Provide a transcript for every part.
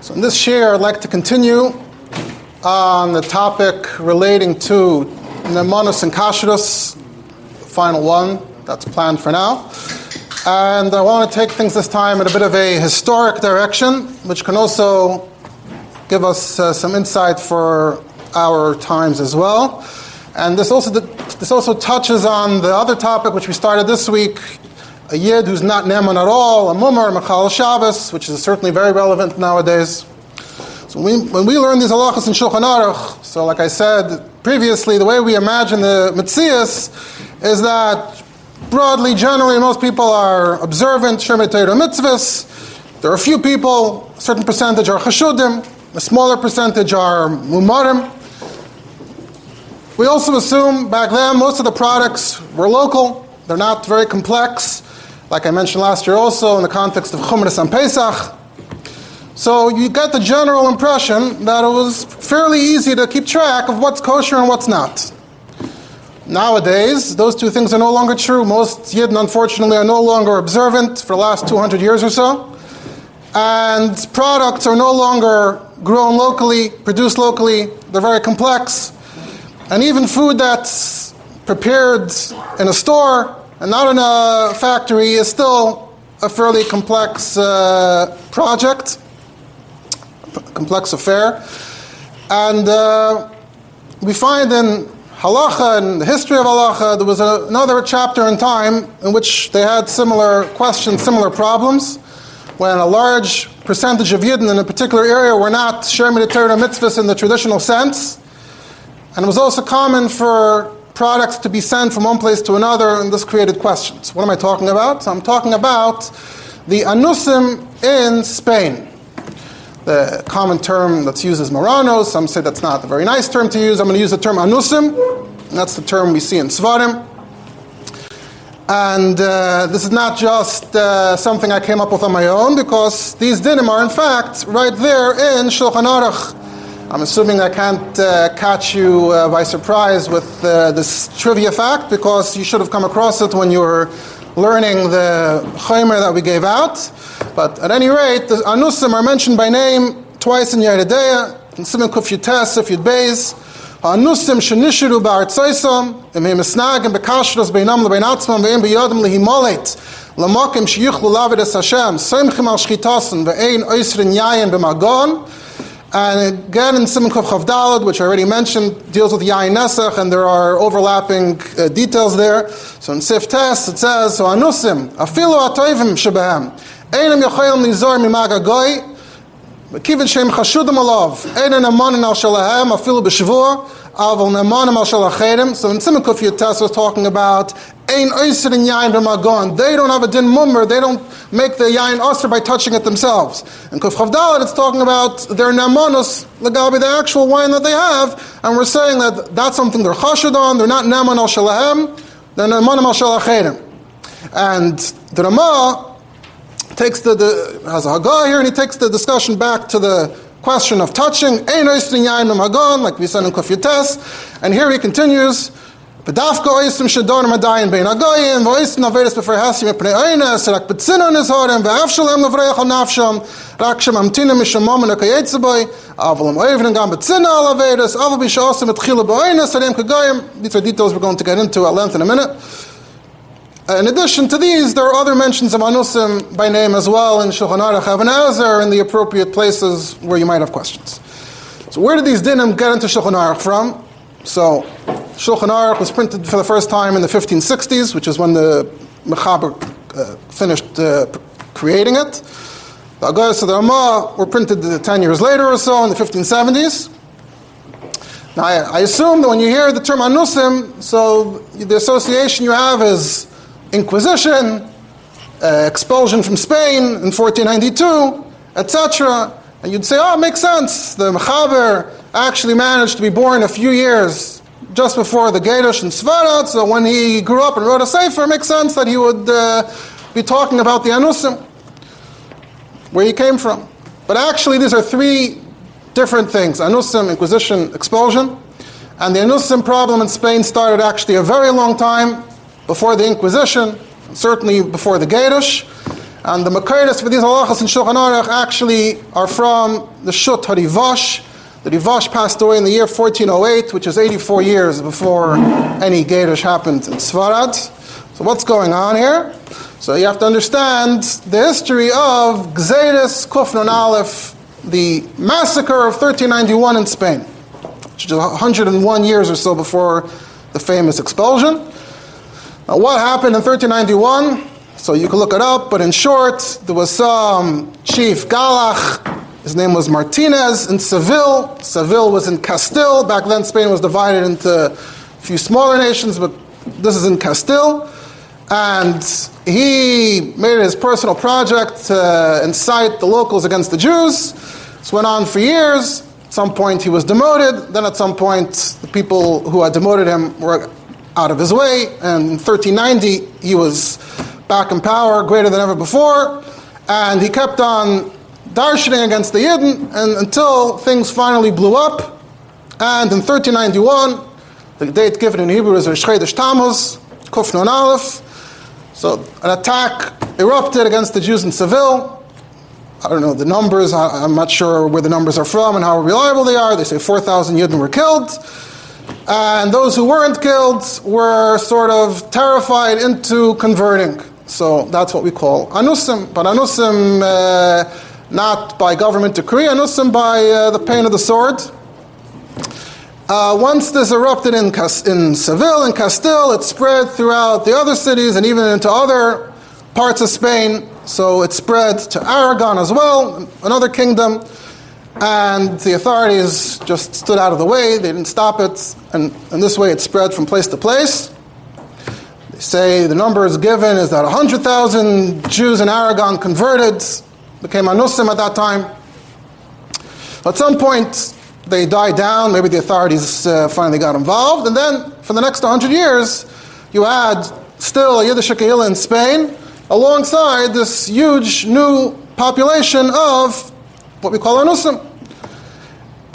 So in this shiur, I'd like to continue on the topic relating to Nemanus and Kashrus, the final one that's planned for now. And I want to take things this time in a bit of a historic direction, which can also give us uh, some insight for our times as well. And this also, this also touches on the other topic which we started this week, a yid who's not neman at all, a mummer, machal Shabbos, which is certainly very relevant nowadays. So we, when we learn these halachas in Shulchan Aruch, so like I said previously, the way we imagine the Metzias is that broadly, generally, most people are observant, Shemet Torah mitzvahs. There are a few people, a certain percentage are chashudim, a smaller percentage are mumarim. We also assume back then most of the products were local, they're not very complex like I mentioned last year also in the context of Chumras and Pesach. So you get the general impression that it was fairly easy to keep track of what's kosher and what's not. Nowadays, those two things are no longer true. Most Yidden, unfortunately, are no longer observant for the last 200 years or so. And products are no longer grown locally, produced locally. They're very complex. And even food that's prepared in a store and not in a factory is still a fairly complex uh, project, complex affair. And uh, we find in halacha and the history of halacha, there was a, another chapter in time in which they had similar questions, similar problems, when a large percentage of Yidden in a particular area were not Shermit Torah mitzvahs in the traditional sense. And it was also common for products to be sent from one place to another, and this created questions. What am I talking about? I'm talking about the anusim in Spain. The common term that's used is marranos. Some say that's not a very nice term to use. I'm going to use the term anusim. That's the term we see in Sfarim. And uh, this is not just uh, something I came up with on my own, because these dinim are, in fact, right there in Shulchan Aruch. I'm assuming I can't uh, catch you uh, by surprise with uh, this trivia fact because you should have come across it when you were learning the Chaimer that we gave out. But at any rate, the Anusim are mentioned by name twice in Yoreh Deah, in Simon Kuf Yutes, if you'd base. האנוסים שנשארו בארצויסם, אם הם מסנהגים בקשרוס בינם לבין עצמם ואין ביודם להימולת למוקים שיוכלו לעבוד את השם, סמכים על and again, in Simon Kuf Chavdalad, which I already mentioned, deals with Yain Nesach, and there are overlapping uh, details there. So in Sif Tes, it says, So Anusim, Afilu Atoivim Shebehem, Einam Yochayim Nizor Mimaga Goy, Kivin Shem Chashudim Einen Amanin Al Shalahem, Afilu B'Shavur, Aval Nemanim Al Shalachedim. So in Simon Kuf Tes was talking about Yain Ramagon. They don't have a din mummer. They don't make the Yain Osir by touching it themselves. And Kuf Chavdalit, it's talking about their Nemanos, Lagabi, the actual wine that they have. And we're saying that that's something they're chashud on. They're not Neman al Shalahem. They're Nemanim al Shalachedim. And the Ramah takes the, the has a Haggah here, and he takes the discussion back to the question of touching. Ein Oyser in Yain Ramagon, like we said in Kuf Yates. And here he continues. Bedafka oisim shadon madayin bein agoyim, voisim averis before hasim epnei oines, rak betzinon is horem, ve'afshalem levreich al nafsham, rak shem amtinim mishomom in akayetzeboy, avalam oivnen gam betzina al averis, aval bisha et chila beoines, arem kagoyim. These are details we're going to get into at length in a minute. Uh, in addition to these, there are other mentions of Anusim by name as well in Shulchan Aruch Ebenezer in the appropriate places where you might have questions. So where did these dinim get into Shulchan Aruch from? So Shulchan Aruch was printed for the first time in the 1560s, which is when the Mechaber uh, finished uh, creating it. The Agayas of the were printed 10 years later or so in the 1570s. Now, I, I assume that when you hear the term Anusim, so the association you have is Inquisition, uh, expulsion from Spain in 1492, etc. And you'd say, oh, it makes sense. The Mechaber actually managed to be born a few years just before the Gaidush and Svarot, so when he grew up and wrote a Sefer, it makes sense that he would uh, be talking about the Anusim, where he came from. But actually, these are three different things Anusim, Inquisition, expulsion. And the Anusim problem in Spain started actually a very long time before the Inquisition, certainly before the Gaidush. And the Makairis for these halachas in Shulchan Aruch actually are from the Shut HaRivash. The Rivash passed away in the year 1408, which is 84 years before any Gerish happened in Svarad. So what's going on here? So you have to understand the history of Gzeres Kufnon Aleph, the massacre of 1391 in Spain, which is 101 years or so before the famous expulsion. Now, what happened in 1391? So you can look it up, but in short, there was some chief Galach, his name was Martinez in Seville. Seville was in Castile. Back then, Spain was divided into a few smaller nations, but this is in Castile. And he made it his personal project to incite the locals against the Jews. This went on for years. At some point, he was demoted. Then, at some point, the people who had demoted him were out of his way. And in 1390, he was back in power, greater than ever before. And he kept on darshaning against the Yidden and until things finally blew up. And in 1391, the date given in Hebrew is Rosh Chodesh Tammuz, Kuf Nun Aleph. So an attack erupted against the Jews in Seville. I don't know the numbers. I, am not sure where the numbers are from and how reliable they are. They say 4,000 Yidden were killed. And those who weren't killed were sort of terrified into converting. So that's what we call anusim. But anusim, uh, not by government decree, anusim by uh, the pain of the sword. Uh, once this erupted in, in Seville and Castile, it spread throughout the other cities and even into other parts of Spain. So it spread to Aragon as well, another kingdom. And the authorities just stood out of the way, they didn't stop it. And, and this way it spread from place to place. They say the number given is that 100,000 Jews in Aragon converted, became Anusim at that time. At some point, they died down. Maybe the authorities uh, finally got involved. And then for the next 100 years, you had still a Yiddish in Spain alongside this huge new population of what we call Anusim.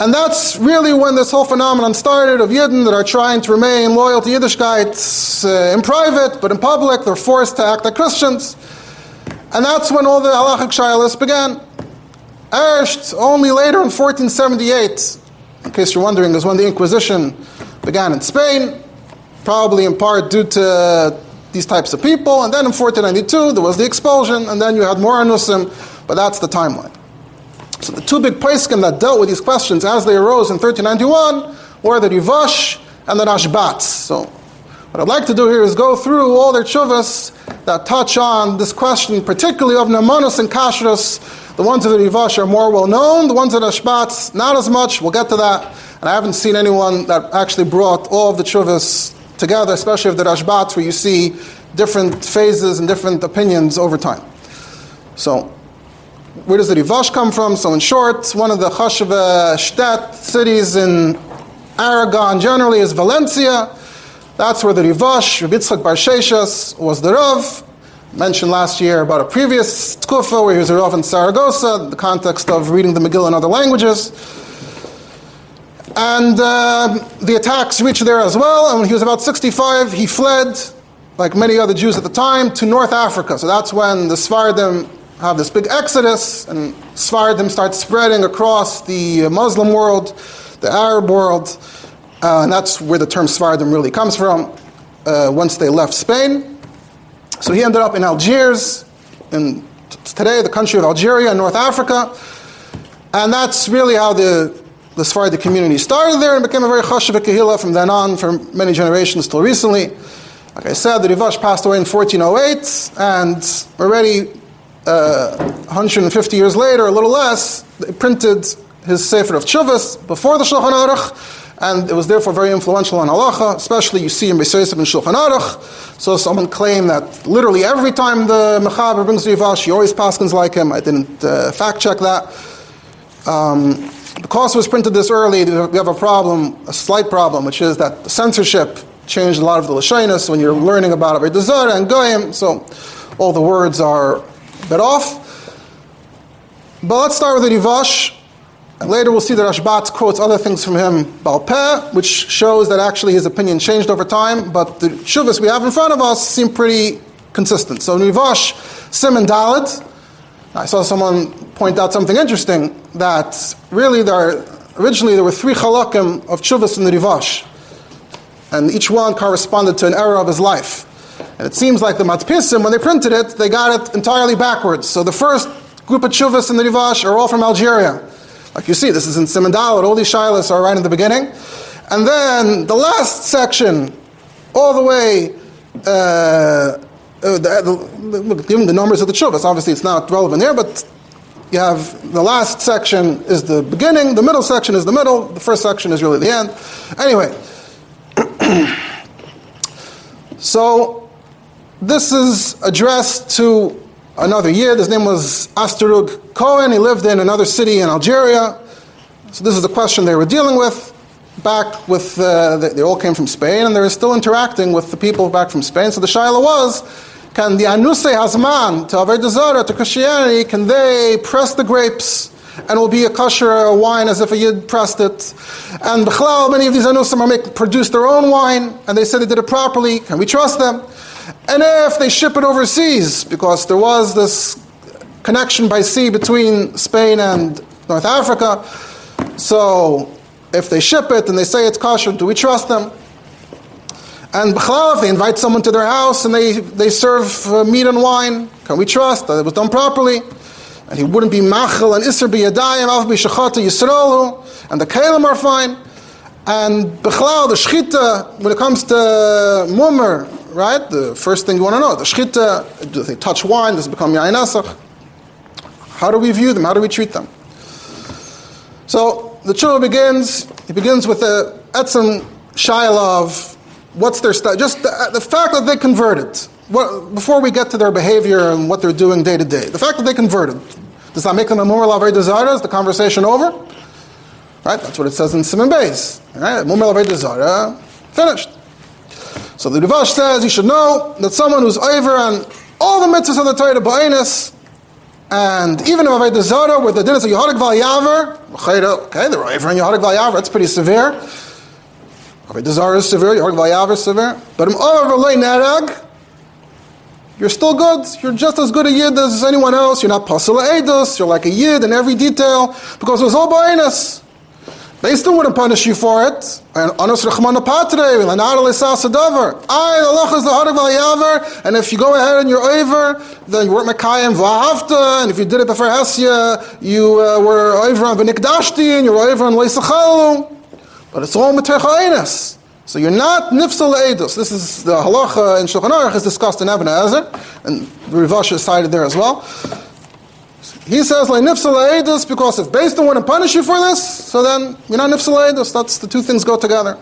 And that's really when this whole phenomenon started of Yidden that are trying to remain loyal to Yiddishkeit uh, in private, but in public they're forced to act like Christians. And that's when all the halachic shilas began. Erst only later in 1478, in case you're wondering, is when the Inquisition began in Spain, probably in part due to these types of people. And then in 1492, there was the expulsion, and then you had more Anusim, but that's the timeline. So the two big poskim that dealt with these questions as they arose in 1391 were the Rivash and the Rashbats. So what I'd like to do here is go through all their chuvas that touch on this question, particularly of Nemanus and Kashrus, the ones of the Rivash are more well known, the ones of the Shbats, not as much. We'll get to that. And I haven't seen anyone that actually brought all of the Chuvas together, especially of the Rashbats, where you see different phases and different opinions over time. So, where does the Rivash come from? So, in short, one of the Chashava Shtet cities in Aragon generally is Valencia. That's where the Rivash, Rabbi Bar Sheshas, was the Rav mentioned last year about a previous tkufa where he was a Rav in Saragossa, in the context of reading the Megillah in other languages. And uh, the attacks reached there as well. And when he was about 65, he fled, like many other Jews at the time, to North Africa. So that's when the Sephardim have this big exodus, and Sephardim start spreading across the Muslim world, the Arab world. Uh, and that's where the term Sephardim really comes from uh, once they left Spain. So he ended up in Algiers, in today the country of Algeria in North Africa. And that's really how the, the Sephardi community started there and became a very chashav kehillah from then on for many generations till recently. Like I said, the Rivash passed away in 1408, and already uh, 150 years later, a little less, they printed his Sefer of Chuvas before the Shulchan Aruch, and it was therefore very influential on halacha, especially you see in Beisayim and Shulchan Aruch. So someone claimed that literally every time the Mechaber brings Rivash, he always paskins like him. I didn't uh, fact check that. Um, because it was printed this early, we have a problem, a slight problem, which is that the censorship changed a lot of the Lashonis when you're learning about it, Zara and Goyim, so all the words are bit off. But let's start with the Rivash. And later we'll see that Rashbat quotes other things from him, Balpeh, which shows that actually his opinion changed over time, but the shuvas we have in front of us seem pretty consistent. So Rivash Simon Dalid. I saw someone point out something interesting that really there are, originally there were three halakim of Chuvas in the Rivash, and each one corresponded to an era of his life. And it seems like the Matpisim, when they printed it, they got it entirely backwards. So the first group of Chuvas in the Rivash are all from Algeria. Like you see, this is in Simon Dalid, all these Shilas are right in the beginning. And then the last section, all the way, uh, uh, the, given the numbers of the Chuvas, obviously it's not relevant here, but you have the last section is the beginning, the middle section is the middle, the first section is really the end. Anyway, so this is addressed to another year. His name was Asterug Cohen. He lived in another city in Algeria. So this is the question they were dealing with. Back with, uh, they, they, all came from Spain, and they were still interacting with the people back from Spain. So the shaila was, can the Anuse Hazman to Avodah Zarah, to Christianity, can they press the grapes and will be a kosher wine as if a yid pressed it. And Bechlal, many of these anusim are make, produce their own wine, and they said they did it properly. Can we trust them? And if they ship it overseas, because there was this connection by sea between Spain and North Africa, so if they ship it and they say it's kosher, do we trust them? And B'chlal, if they invite someone to their house and they, they serve uh, meat and wine, can we trust that it was done properly? And he wouldn't be machal and isser biyadayim, alf b'shachata yisraelu, and the kalim are fine. And B'chlal, the shchita, when it comes to mummer, right? The first thing you want to know, the shchita, do they touch wine? Does it become yain How do we view them? How do we treat them? So the tshuva begins, It begins with the etzem shaila of what's their style, just the, the, fact that they converted. What, before we get to their behavior and what they're doing day to day, the fact that they converted, does that make them a lavei desire? Is the conversation over? Right, that's what it says in Simon Beis. Right, lavei desire, finished. So the Rivash says you should know that someone who's over on all the mitzvahs of the Torah ba'inus, and even if Avodah Zarah, where the din is a Yehodik Val Yaver, okay, they're over on Yehodik Val Yaver, that's pretty severe. Avodah Zarah is severe, Yehodik Val Yaver is severe. But im over Nerag, you're still good. You're just as good a yid as anyone else. You're not pasula edus. You're like a yid in every detail because it was all ba'inus. They still wouldn't punish you for it. And anos rechmana patre, isasadavar. I, is the yaver. And if you go ahead and you're over, then you weren't mekayim v'ahavta. And if you did it before Hesya, you uh, were over on v'nikdashti, and you're over on leisachalu. But it's all metechainus. So you're not nifsal edus. This is the halacha in Shulchan Aruch is discussed in Eben Ezer, and the Rivash is cited there as well. He says like nifsal because if based on to punish you for this, so then you're not nifsal That's the two things go together.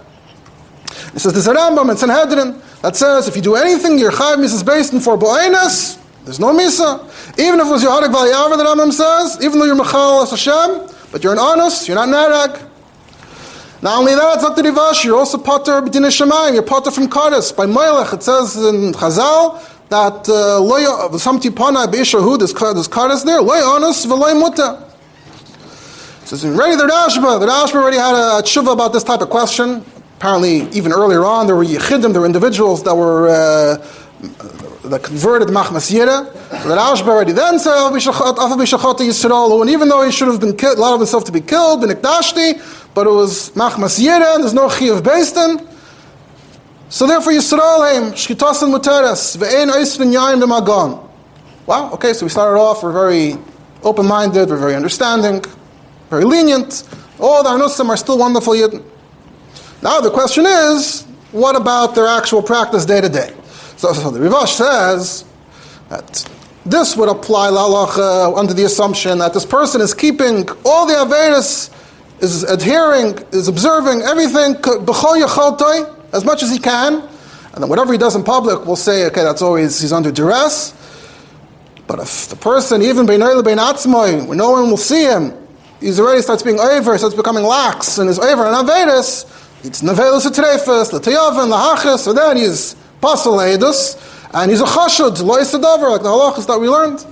He says there's a Rambam in Sanhedrin that says if you do anything your chayv misas based for bo'enas, there's no misa. Even if it was your harik the Rambam says, even though you're mechal as Hashem, but you're an honest, you're not narag. Not only that, the Rivash, you're also potter b'din shemayim, you're potter from Kadas. By Moilech, it says in Chazal, that uh, some tipana beishahu there's there's karas there loy honest v'loy muta. So ready the Rashba. The Rashba already had a tshuva about this type of question. Apparently, even earlier on, there were yichidim, there were individuals that were uh, that converted machmas yira. The Rashba already then said Yisrael, and even though he should have been killed, allowed himself to be killed, been but it was machmas yira, and there's no chiyav based in. So therefore, Yisrael him shchitas and muteres ve'ein oisvin yaim magon. Wow. Okay, so we started off. We're very open-minded. We're very understanding, very lenient. All the anusim are still wonderful yidden. Now the question is, what about their actual practice day to day? So, the Rivash says that this would apply lalacha under the assumption that this person is keeping all the averis, is adhering, is observing everything yachaltoi as much as he can, and then whatever he does in public, we'll say, okay, that's always, he's under duress. But if the person, even Beinoil Bein when no one will see him, he's already starts being over, starts becoming lax, and is over and Avedis, it's Nevelus Utrefes, Latayavin, Lahachis, so then he's Pasal Edus, and he's a Chashud, Lois Adavar, like the halachas that we learned.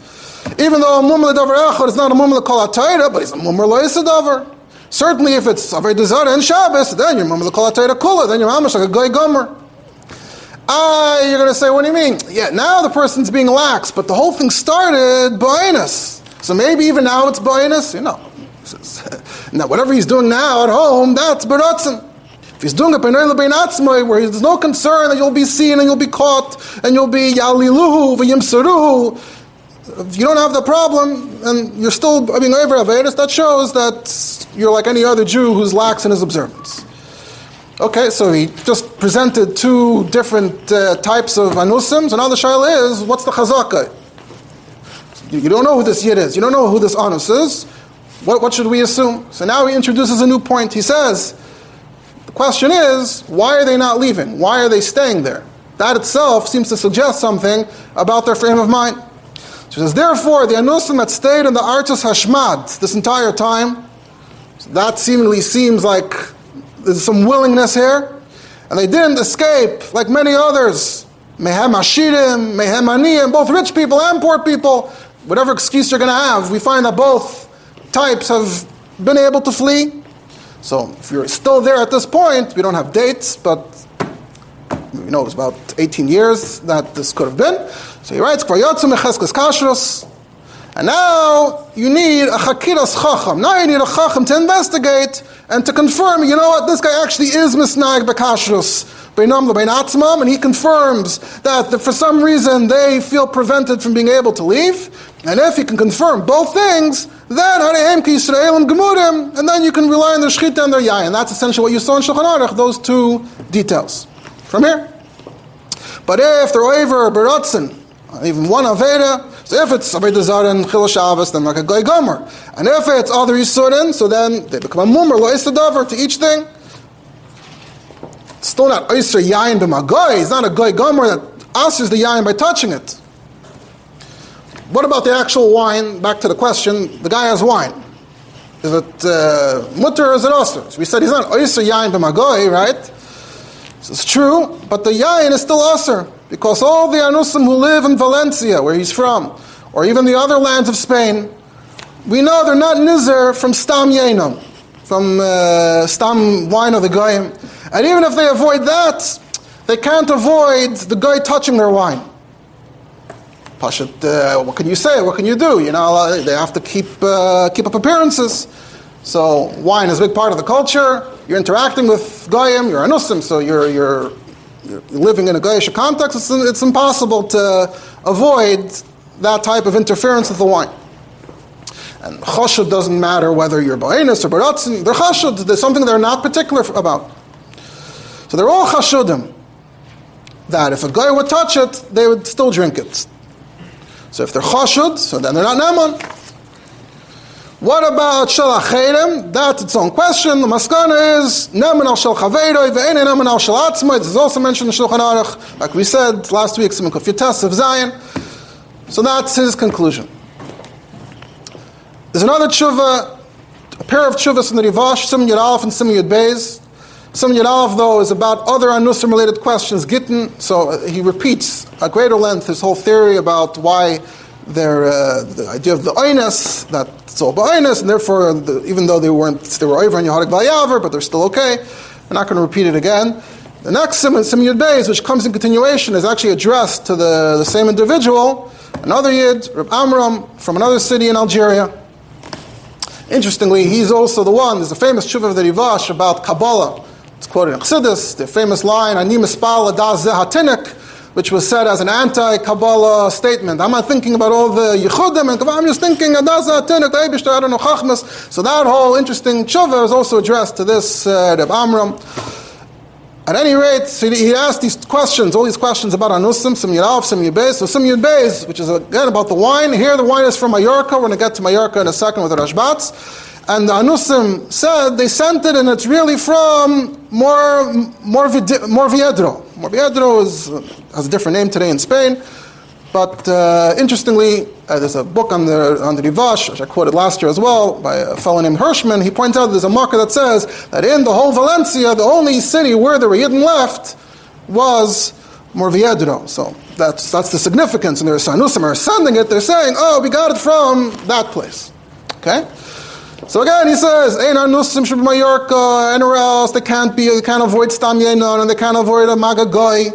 Even though a Mumla Davar Echad is not a Mumla Kol but he's a Mumla Lois Adavar. Certainly, if it's Avodah Zarah and Shabbos, then you're Mamla Kol Kula, then you're Amish like a Goy Gomer. Ah, you're going to say, what do you mean? Yeah, now the person's being lax, but the whole thing started bonus. So maybe even now it's bonus. You know, now whatever he's doing now at home, that's beratzen. If he's doing it where there's no concern that you'll be seen and you'll be caught and you'll be yaliluhu v'yimsaruhu, if you don't have the problem and you're still I mean over Avedis, that shows that you're like any other Jew who's lax in his observance. Okay, so he just presented two different uh, types of anusim. So now the shaila is, what's the chazaka? You, you, don't know who this yid is. You don't know who this anus is. What, what should we assume? So now he introduces a new point. He says, the question is, why are they not leaving? Why are they staying there? That itself seems to suggest something about their frame of mind. So says, therefore, the Anusim that stayed in the Artus Hashmad this entire time, so that seemingly seems like there's some willingness here, and they didn't escape like many others. Mehem Ashirim, Mehem Aniyim, both rich people and poor people, whatever excuse you're going to have, we find that both types have been able to flee. So if you're still there at this point, we don't have dates, but you know it was about 18 years that this could have been. So he writes, kashrus. And now you need a chakiras chacham. Now you need a chacham to investigate and to confirm, you know what, this guy actually is misnag bekashrus. And he confirms that for some reason they feel prevented from being able to leave. And if he can confirm both things, then and then you can rely on the shchita and their yayin. That's essentially what you saw in Shulchan Aruch, those two details. From here. But if they're over even one aveda, so if it's aveda zara and chil then like a goy gomer. And if it's other yisurin, so then they become a mummer lo to each thing. Still not oyster yayin b'magoy. It's not a goy gomer that answers the yayin by touching it. What about the actual wine? Back to the question. The guy has wine. Is it uh, mutter or is it osir? So we said he's not oyster yain b'magoy, right? It's true, but the yain is still osir because all the anusim who live in Valencia, where he's from, or even the other lands of Spain, we know they're not nizer from stam yainam, from uh, stam wine of the goyim. And even if they avoid that, they can't avoid the guy touching their wine. Pashat, uh, what can you say? What can you do? You know, they have to keep, uh, keep up appearances. So wine is a big part of the culture. You're interacting with Goyim, you're anusim, so you're, you're, you're living in a Goyish context. It's, it's impossible to avoid that type of interference with the wine. And chashud doesn't matter whether you're ba'inus or baratzin. They're chashud. There's something they're not particular about. So they're all chashudim. That if a guy would touch it, they would still drink it. So if they're chashud, so then they're not naman. What about shalacherim? That's its own question. The maskana is naman al shal chaveiroi ve'ene naman al. This is also mentioned in Shulchan Aruch, like we said last week, some Yatas of Zion. So that's his conclusion. There's another tshuva, a pair of tshuvas in the Rivash, Sim Yud Aleph and Sim Yud Beis. Sim Yud Aleph, though, is about other Anusim related questions, Gittin, so he repeats at greater length his whole theory about why their, uh, the idea of the Einas, that it's all Einas, and therefore, the, even though they weren't, they were over in Yehodik Bayaver, but they're still okay. I'm not going to repeat it again. The next Sim, Sim Yud Beis, which comes in continuation, is actually addressed to the, the same individual, another Yid, Reb Amram, from another city in Algeria. Interestingly, he's also the one, there's a famous tshuva of the Rivash about Kabbalah it's quoted in Chassidus, the famous line, Ani mispal hatinik, which was said as an anti-Kabbalah statement. I'm not thinking about all the Yechudim, and Kabbalah, I'm just thinking, Adaz hatinik, I don't know, Chachmas. So that whole interesting tshuva is also addressed to this uh, Reb Amram. At any rate, so he asked these questions, all these questions about Anusim, Sim Yirav, Sim Yudbeis. So Sim which is again about the wine. Here the wine is from Mallorca. We're going to get to Mallorca in a second with the Rashbats. And the Anusim said they sent it, and it's really from Mor Mor Morviedro. Morviedro is, has a different name today in Spain, but uh, interestingly, uh, there's a book on the on the Rivash, which I quoted last year as well, by a fellow named Hershman. He points out there's a marker that says that in the whole Valencia, the only city where were Yidden left was Morviedro. So that's that's the significance. And the Anusim are sending it. They're saying, "Oh, we got it from that place." Okay. So again, he says, Ein anusim Mallorca, they can't be, they can't avoid stam yenon, and they can't avoid a magagoy.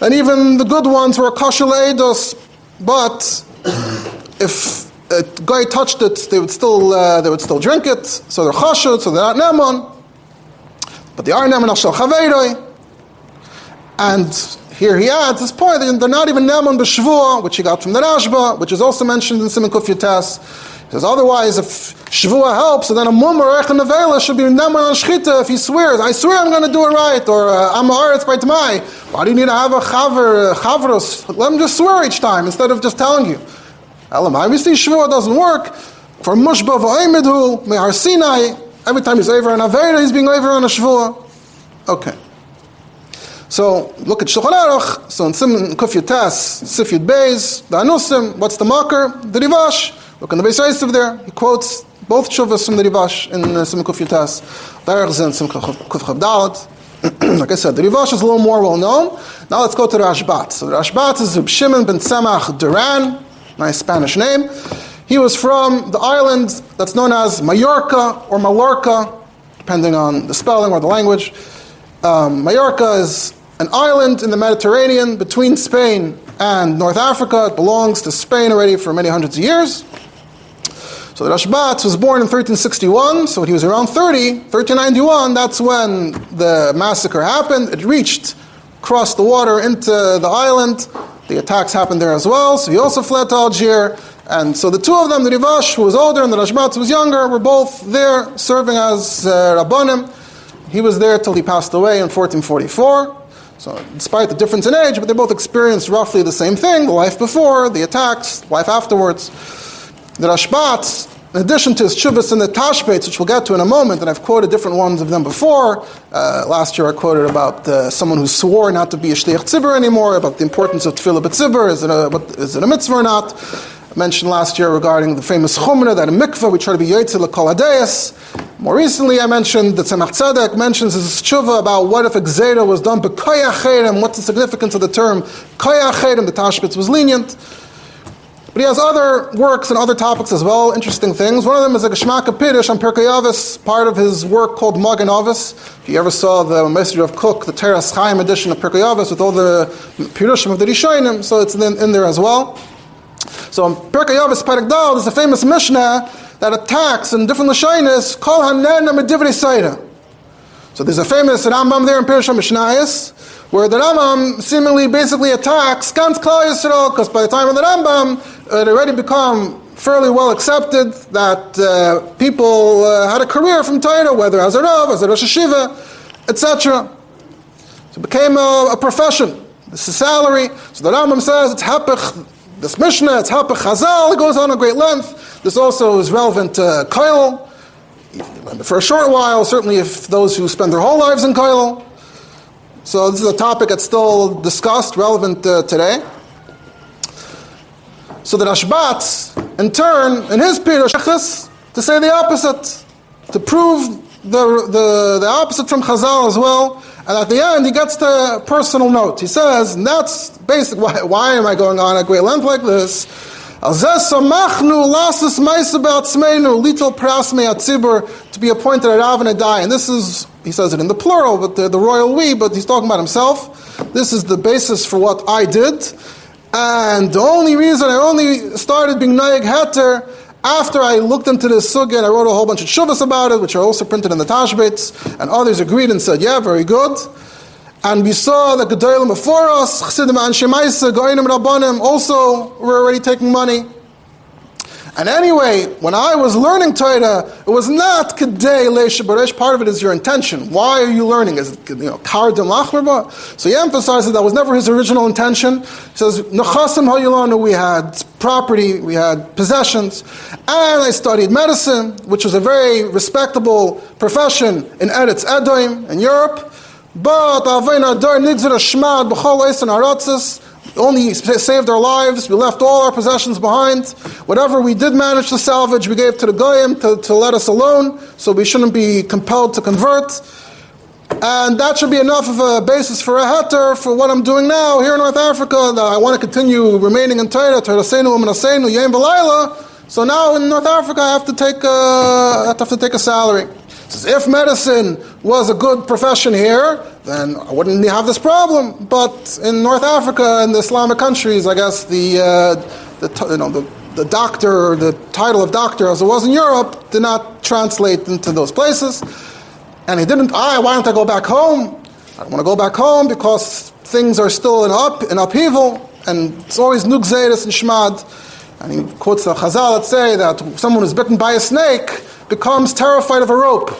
and even the good ones were kosher eidos. But if a guy touched it, they would still uh, they would still drink it. So they're kosher, so they're not nemon. But they are nemon al chaveiroi. And here he adds this point, they're not even nemon b'shvua, which he got from the Rashba, which is also mentioned in Simon Kuf. Says, otherwise, if Shavua helps, then a mum or echan nevela should be neman on shchita if he swears, I swear I'm going to do it right, or uh, I'm aretz by tamai. Why do you need to have a chaver, chavros? Let him just swear each time instead of just telling you. Elam, obviously Shavua doesn't work. For mushba v'oimidhu, mehar sinai, every time he's over an avera, he's being over on a Shavua. Okay. So look at Shulchan Aruch. So in Sim Kuf Yatas, Sif Beis, the Anusim. What's the marker? The Rivash. Look in the Beis Yosef there. He quotes both shuvas from the Rivash in uh, Sim Kuf Yatas. Derech in Sim Kuf. Like I said, the Rivash is a little more well known. Now let's go to the Rashbat. So Rashbat is Reb Shimon ben Tzemach Duran, nice Spanish name. He was from the island that's known as Mallorca or Mallorca, depending on the spelling or the language. Um, Mallorca is an island in the Mediterranean between Spain and North Africa. It belongs to Spain already for many hundreds of years. So the Rashbat was born in 1361, so when he was around 30, 1391, that's when the massacre happened. It reached, crossed the water into the island. The attacks happened there as well, so he also fled to Algier. And so the two of them, the Rivash, who was older, and the Rashbat, who was younger, were both there serving as uh, Rabbanim. He was there till he passed away in 1444. So, despite the difference in age, but they both experienced roughly the same thing the life before, the attacks, life afterwards. The Rashbat, in addition to his chuvas and the tashbets, which we'll get to in a moment, and I've quoted different ones of them before. Uh, last year I quoted about uh, someone who swore not to be a shliach tzibur anymore, about the importance of tefillah b'tzibur, is it a, it a mitzvah or not? I mentioned last year regarding the famous chumrah, that in mikveh we try to be yotzei l'kol More recently I mentioned that Tzemach Tzedek mentions his tshuva about what if a was done b'koyach what's the significance of the term koyach the tashbets was lenient. But he has other works and other topics as well, interesting things. One of them is a Geshmaka Pirish on Pirkei Avos, part of his work called Magen Avos. If you ever saw the Mossad HaRav Kook, the Teras Chaim edition of Pirkei Avos with all the Pirushim of the Rishonim, so it's in, in there as well. So in Pirkei Avos Perek Dal, there's a famous Mishnah that attacks in different Lashonis, Kol Hanen Medivri Saida. So there's a famous Rambam there in Pirush Mishnayis, where the Rambam seemingly basically attacks Gans Klal Yisrael, because by the time of the Rambam, it already become fairly well accepted that uh, people uh, had a career from Torah, whether as a Rav, as a Rosh Yeshiva, etc. So it became a, a, profession. This is salary. So the Rambam says it's Hapech, this Mishnah, it's Hapech Chazal, it goes on a great length. This also is relevant to Koil. For a short while, certainly if those who spend their whole lives in Koil. So this is a topic that's still discussed, relevant uh, today. So the Rashbat, in turn, in his Pirush, to say the opposite, to prove the, the, the opposite from Chazal as well. And at the end, he gets the personal note. He says, and that's basically Why, why am I going on at great length like this? To be appointed a Rav and a die. And this is, he says it in the plural, but the, the royal we, but he's talking about himself. This is the basis for what I did. And the only reason I only started being Nayag Heter after I looked into this sugya and I wrote a whole bunch of shuvas about it, which are also printed in the Tashbits, and others agreed and said, yeah, very good. And we saw that Gedolim before us, Chassidim and Shemaisa, Goinim Rabbanim, also were already taking money. And anyway, when I was learning Torah, it was not Kedei Leisha Part of it is your intention. Why are you learning? Is it, you know, Kardim Lachmarba? So he emphasizes that that was never his original intention. He says, Nechasim Hayilanu, we had property, we had possessions, and I studied medicine, which was a very respectable profession in Eretz Edoim in Europe. Uh, Aratzis, only saved our lives. We left all our possessions behind. Whatever we did manage to salvage, we gave to the Goyim to, to let us alone, so we shouldn't be compelled to convert. And that should be enough of a basis for a heter for what I'm doing now here in North Africa. I want to continue remaining in Torah, Torah Seinu, Yem So now in North Africa, I have to take a, I have to take a salary. Says, if medicine was a good profession here, then I wouldn't have this problem. But in North Africa and the Islamic countries, I guess the, uh, the, you know, the, the doctor, the title of doctor, as it was in Europe, did not translate into those places. And he didn't, I, why don't I go back home? I don't want to go back home because things are still in, up, in upheaval, and it's always nugzeiris and shmad. And he quotes the Chazal that say that someone who's bitten by a snake becomes terrified of a rope.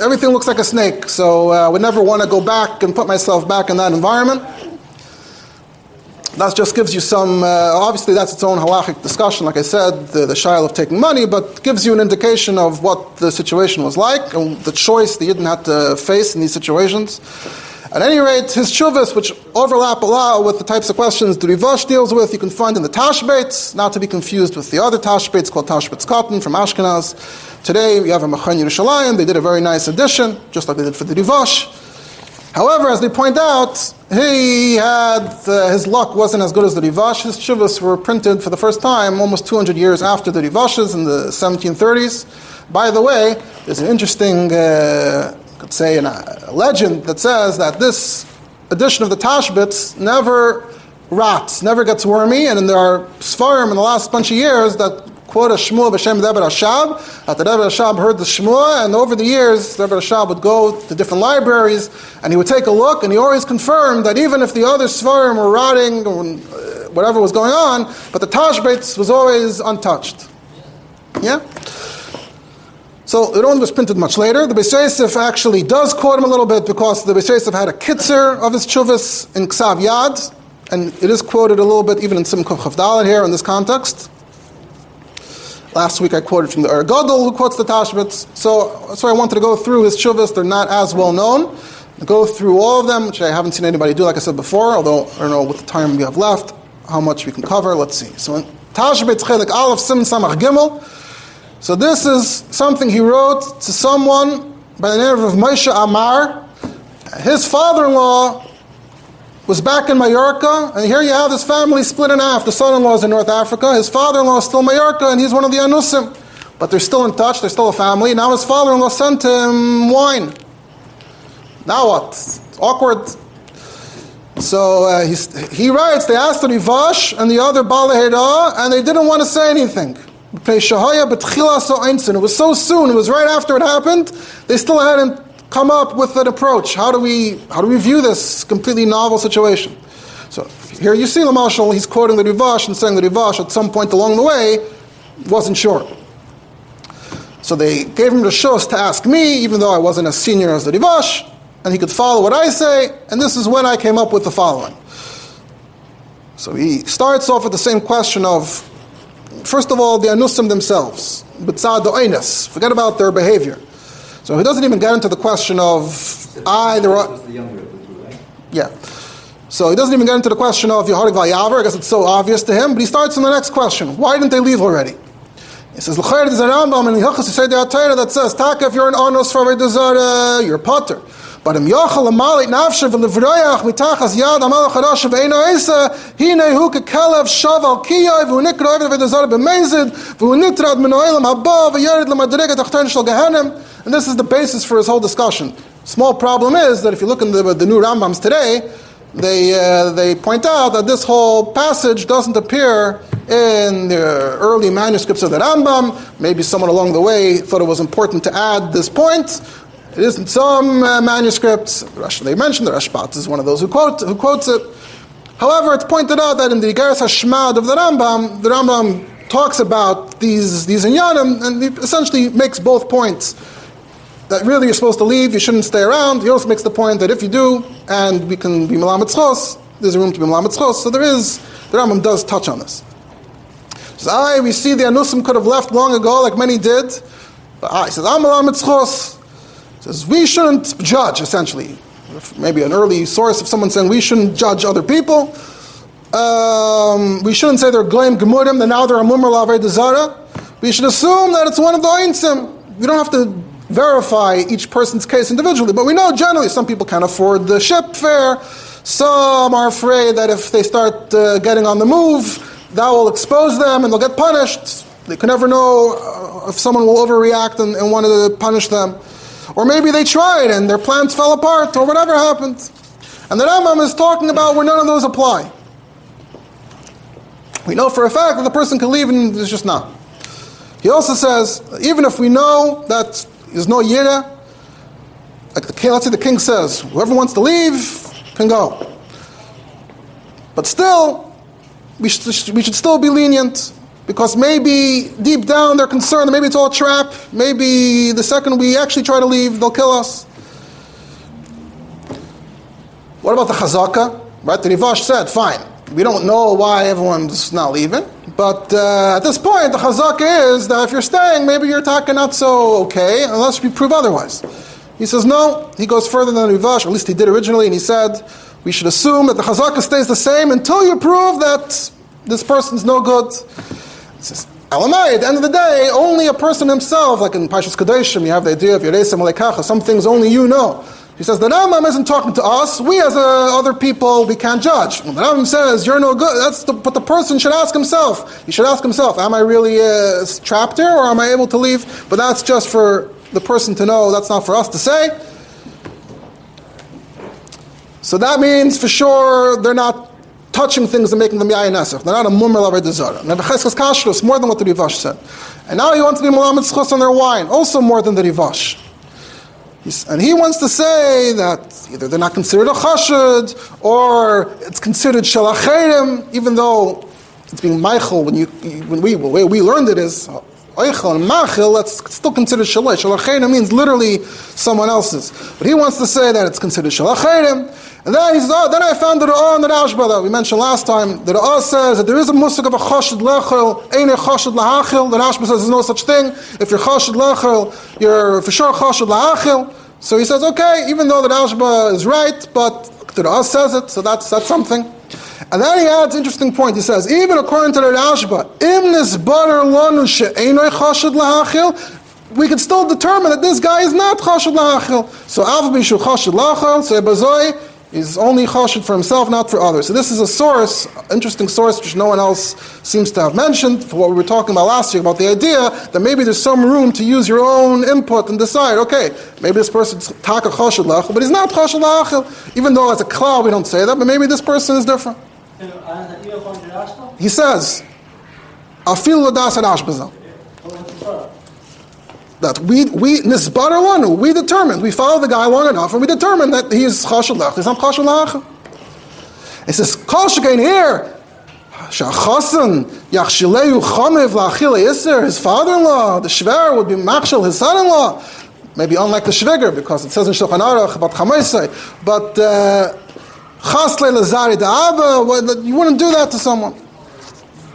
Everything looks like a snake, so uh, I would never want to go back and put myself back in that environment. That just gives you some, uh, obviously that's its own halachic discussion, like I said, the, the of taking money, but gives you an indication of what the situation was like and the choice the Yidden had to face in these situations. At any rate, his shuvas, which overlap a lot with the types of questions the Rivash deals with, you can find in the Tashbates, not to be confused with the other Tashbates called Tashbates Katan from Ashkenaz. Today, we have a Machon Yerushalayim, they did a very nice edition, just like they did for the Rivash. However, as they point out, he had, uh, his luck wasn't as good as the Rivash. His shuvas were printed for the first time almost 200 years after the Rivashes in the 1730s. By the way, there's an interesting uh, could say in a, legend that says that this edition of the Tashbits never rots, never gets wormy, and there are Sfarim in the last bunch of years that quote a Shmuel b'Shem Rebbe Rashab, that the Rebbe Rashab heard the Shmuel, and over the years, the Rebbe Rashab would go to different libraries, and he would take a look, and he always confirmed that even if the other Sfarim were rotting, or uh, whatever was going on, but the Tashbits was always untouched. Yeah? So it only was printed much later. The Beis actually does quote him a little bit because the Beis had a kitzer of his chuvas in Ksav Yad, and it is quoted a little bit even in Simcha Chavdalit here in this context. Last week I quoted from the Ur Gadol who quotes the Tashbits, so that's why I wanted to go through his chuvas. They're not as well known. I go through all of them, which I haven't seen anybody do, like I said before, although I don't know what the time we have left, how much we can cover. Let's see. So in Tashbits Chelik Aleph Sim Samach Gimel, so this is something he wrote to someone by the name of Moshe Amar. His father-in-law was back in Mallorca, and here you have this family split in half. The son-in-law is in North Africa, his father-in-law is still in Mallorca, and he's one of the Anusim. But they're still in touch, they're still a family. Now his father-in-law sent him wine. Now what? It's awkward. So uh, he writes, they asked the Rivash and the other Balaheda, and they didn't want to say anything. It was so soon, it was right after it happened, they still hadn't come up with an approach. How do we, how do we view this completely novel situation? So here you see Lamashal, he's quoting the Rivash and saying the Rivash at some point along the way wasn't sure. So they gave him the shos to ask me, even though I wasn't as senior as the Rivash, and he could follow what I say, and this is when I came up with the following. So he starts off with the same question of first of all, the Anusim themselves, B'tzad forget about their behavior. So he doesn't even get into the question of I, the, right? Yeah. So he doesn't even get into the question of Yehorik Vayavar, I guess it's so obvious to him, but he starts in the next question. Why didn't they leave already? He says, L'chayr, there's a Rambam in Hilchas Yisrael that says, Taka, if you're an Anos for you're a potter. But im yochel amalit nafshe v'levroyach mitachas yad amal chadash ve'eno esa hine hu kekelev shav al kiyoi v'hu nikro eved v'dazar b'mezid v'hu nitrad min oilam haba v'yered l'madrega tachten shal gehenim and this is the basis for his whole discussion. Small problem is that if you look in the, the new Rambams today, they, uh, they point out that this whole passage doesn't appear in the early manuscripts of the Rambam. Maybe someone along the way thought it was important to add this point, it is in some uh, manuscripts. They mention the Rashbat is one of those who, quote, who quotes it. However, it's pointed out that in the Igeres Hashmad of the Rambam, the Rambam talks about these, these inyanim, and he essentially makes both points. That really you're supposed to leave, you shouldn't stay around. He also makes the point that if you do, and we can be Malamet there's room to be Malamet So there is, the Rambam does touch on this. So, I, we see the Anusim could have left long ago, like many did. But he says, I'm Malamet says we shouldn't judge, essentially. Maybe an early source of someone saying we shouldn't judge other people. Um, we shouldn't say they're glaim gemurim, that now they're a mumr lavei We should assume that it's one of the einsim. We don't have to verify each person's case individually, but we know generally some people can't afford the ship fare. Some are afraid that if they start uh, getting on the move, that will expose them and they'll get punished. They can never know uh, if someone will overreact and, and want to punish them. Or maybe they tried and their plans fell apart, or whatever happened. And the Rambam is talking about where none of those apply. We know for a fact that the person can leave and it's just not. He also says, even if we know that there's no yira, like the let's say the king says, whoever wants to leave can go. But still, we should, we should still be lenient because maybe deep down they're concerned, maybe it's all a trap. Maybe the second we actually try to leave, they'll kill us. What about the chazaka? Right? The Rivash said, fine. We don't know why everyone's not leaving. But uh, at this point, the chazaka is that if you're staying, maybe you're talking not so okay, unless we prove otherwise. He says no. He goes further than Rivash, at least he did originally, and he said we should assume that the chazaka stays the same until you prove that this person's no good. He says, Elamai, at the end of the day, only a person himself, like in Parshas Kedoshim, you have the idea of Yeresim Alekacha, some things only you know. He says the Rambam isn't talking to us. We, as uh, other people, we can't judge. The Rambam says you're no good, that's the, but the person should ask himself. He should ask himself, am I really uh, trapped here, or am I able to leave? But that's just for the person to know. That's not for us to say. So that means for sure they're not touching things and making them yayin. They're not a mummer lavar dezara. Nebuchadnezzar's kashrus more than what the Rivash said. And now he wants to be malamed schus on their wine, also more than the Rivash. And he wants to say that either they're not considered a chashud or it's considered shalachayim, even though it's being meichel. When you when we the way we learned it is oichel and machil. That's still considered shalach. Shalachayim means literally someone else's, but he wants to say that it's considered shalachayim. And then he says, oh, then I found the Ra'ah and the Rashba that we mentioned last time. The Ra'ah says that there is a musik of a chashid lechel, ain't a chashid lahachil. The Rashba says there's no such thing. If you're chashid lechel, you're for sure chashid lahachil. So he says, okay, even though the Rashba is right, but the Ra'ah says it, so that's, that's something. And then he adds an interesting point. He says, even according to the Rashba, im nisbarer lanu she'enoi chashid lahachil, we can still determine that this guy is not chashid lahachil. So av bishu chashid lahachil, so bazoi, is only chashid for himself, not for others. So this is a source, interesting source, which no one else seems to have mentioned for what we were talking about last year about the idea that maybe there's some room to use your own input and decide, okay, maybe this person's taka chashid lachel, but he's not chashid lachel, even though as a cloud we don't say that, but maybe this person is different. He says, afil ladas and that we we nisbar we determined we follow the guy long enough and we determined that he is chashalach. He's not chashalach. It says kol shegain here. Shachasan yachshileu chamev la'achile iser. His father-in-law, the shver, would be machshel, his son-in-law. Maybe unlike the shviger, because it says in Shulchan Aruch about chamaisai. But uh, you wouldn't do that to someone.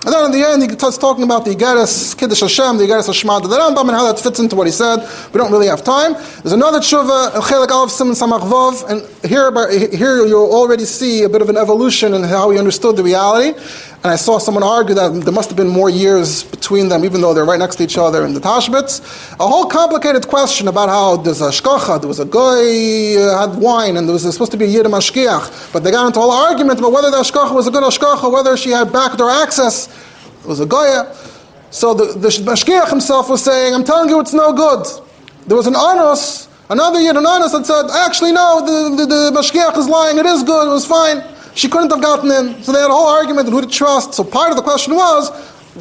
And then in the end, he starts talking about the Igeres Kiddush Hashem, the Igeres Hashmad, the Rambam, and how that fits into what he said. We don't really have time. There's another tshuva, Chelik Aleph Simon Samach Vov, and here, here you'll already see a bit of an evolution in how he understood the reality. And I saw someone argue that there must have been more years between them, even though they're right next to each other in the Tashbitz. A whole complicated question about how there's a shkacha, there was a guy uh, had wine, and there was supposed to be a yid mashkiach, but they got into a whole argument about whether the shkacha was a good shkacha, whether she had backdoor access. It was a goya. So the, the mashkiach himself was saying, I'm telling you it's no good. There was an anos, another yid, an anos that said, actually no, the, the, the mashkiach is lying, it is good, it was fine. She couldn't have gotten in. So they had a whole argument on who to trust. So part of the question was,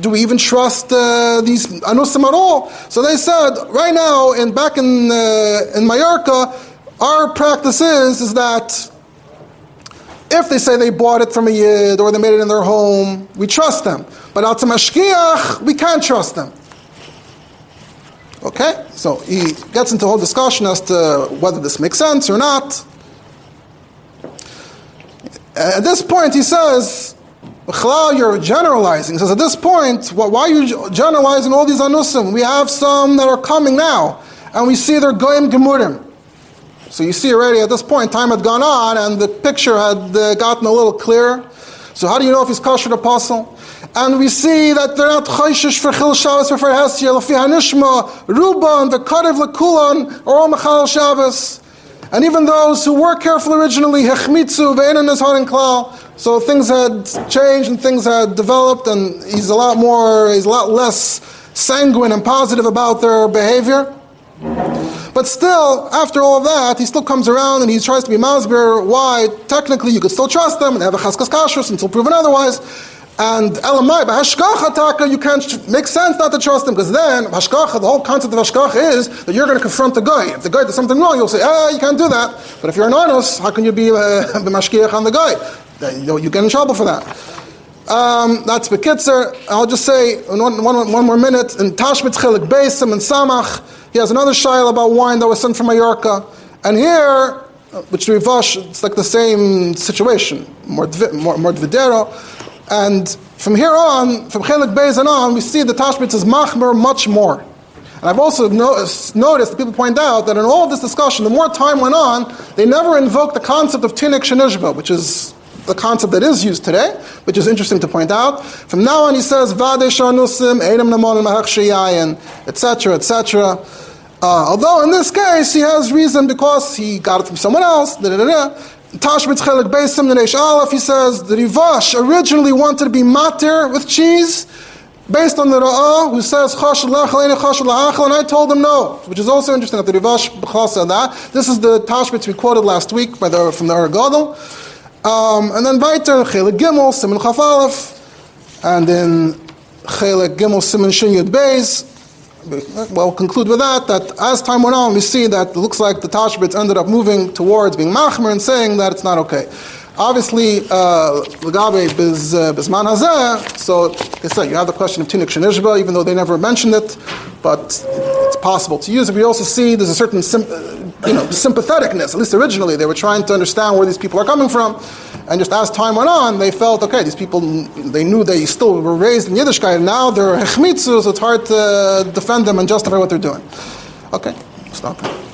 do we even trust uh, these anusim at all? So they said, right now, and back in uh, in Mallorca, our practice is is that if they say they bought it from a yid or they made it in their home, we trust them. But out to mashkiach, we can't trust them. Okay, so he gets into a whole discussion as to whether this makes sense or not. At this point, he says, you're generalizing. He says, at this point, why are you generalizing all these anusim? We have some that are coming now, and we see they're goyim gemurim. So you see already at this point, time had gone on, and the picture had uh, gotten a little clearer. So how do you know if he's kosher apostle? And we see that they're not chayshish for chil Shabbos for Hesya, lefi hanishma, ruban, the karev lekulan, or all mechal Shabbos. And even those who were careful originally, hechmitzu and klal. So things had changed and things had developed, and he's a lot more, he's a lot less sanguine and positive about their behavior. But still, after all of that, he still comes around and he tries to be masbir why technically you could still trust them and have a chaskas kashrus until proven otherwise. And elamai, by hashkacha taka, you can't make sense not to trust them because then hashkacha, the whole concept of hashkacha is that you're going to confront the guy. If the guy does something wrong, you'll say, ah, you can't do that. But if you're an honest, how can you be uh, mashkiach on the guy? You get in trouble for that. Um, that's Bekitzer. I'll just say one, one, one more minute. In Tashbitz Chelik Beisim and Samach, he has another shail about wine that was sent from Mallorca. And here, which Rivash, it's like the same situation, more, more, more Dvidero. And from here on, from Chelik Beis and on, we see the Tashbitz is Machmer much more. And I've also noticed, noticed people point out that in all of this discussion, the more time went on, they never invoked the concept of Tinik Shenishba, which is the concept that is used today, which is interesting to point out. From now on, he says, Vadeshanusim, Edom Namon etc., etc. Uh, although in this case, he has reason because he got it from someone else. Da, da, da, Tashbitz Chelik Beisim Nenesh Aleph, he says, the Rivash originally wanted to be matir with cheese, based on the Ra'ah, who says, and I told him no, which is also interesting that the Rivash said that. This is the Tashbitz we quoted last week by the, from the Aragadol. Um, and then weiter, Chelik Gimel, Simon Chaf and then Chelik Gimel, Simon Shin Yud Beis. We'll conclude with that, that as time went on, we see that it looks like the Tashbitz ended up moving towards being Machmer and saying that it's not okay. Obviously, uh, Lagabe uh, Bisman Hazeh, so I said, you have the question of Tinik Shenishba, even though they never mentioned it, but it's possible to use it. We also see there's a certain sim, you know, sympatheticness, at least originally. They were trying to understand where these people are coming from. And just as time went on, they felt, okay, these people, they knew they still were raised in Yiddishkeit, now they're Hechmitzu, so it's hard to defend them and justify what they're doing. Okay, stop.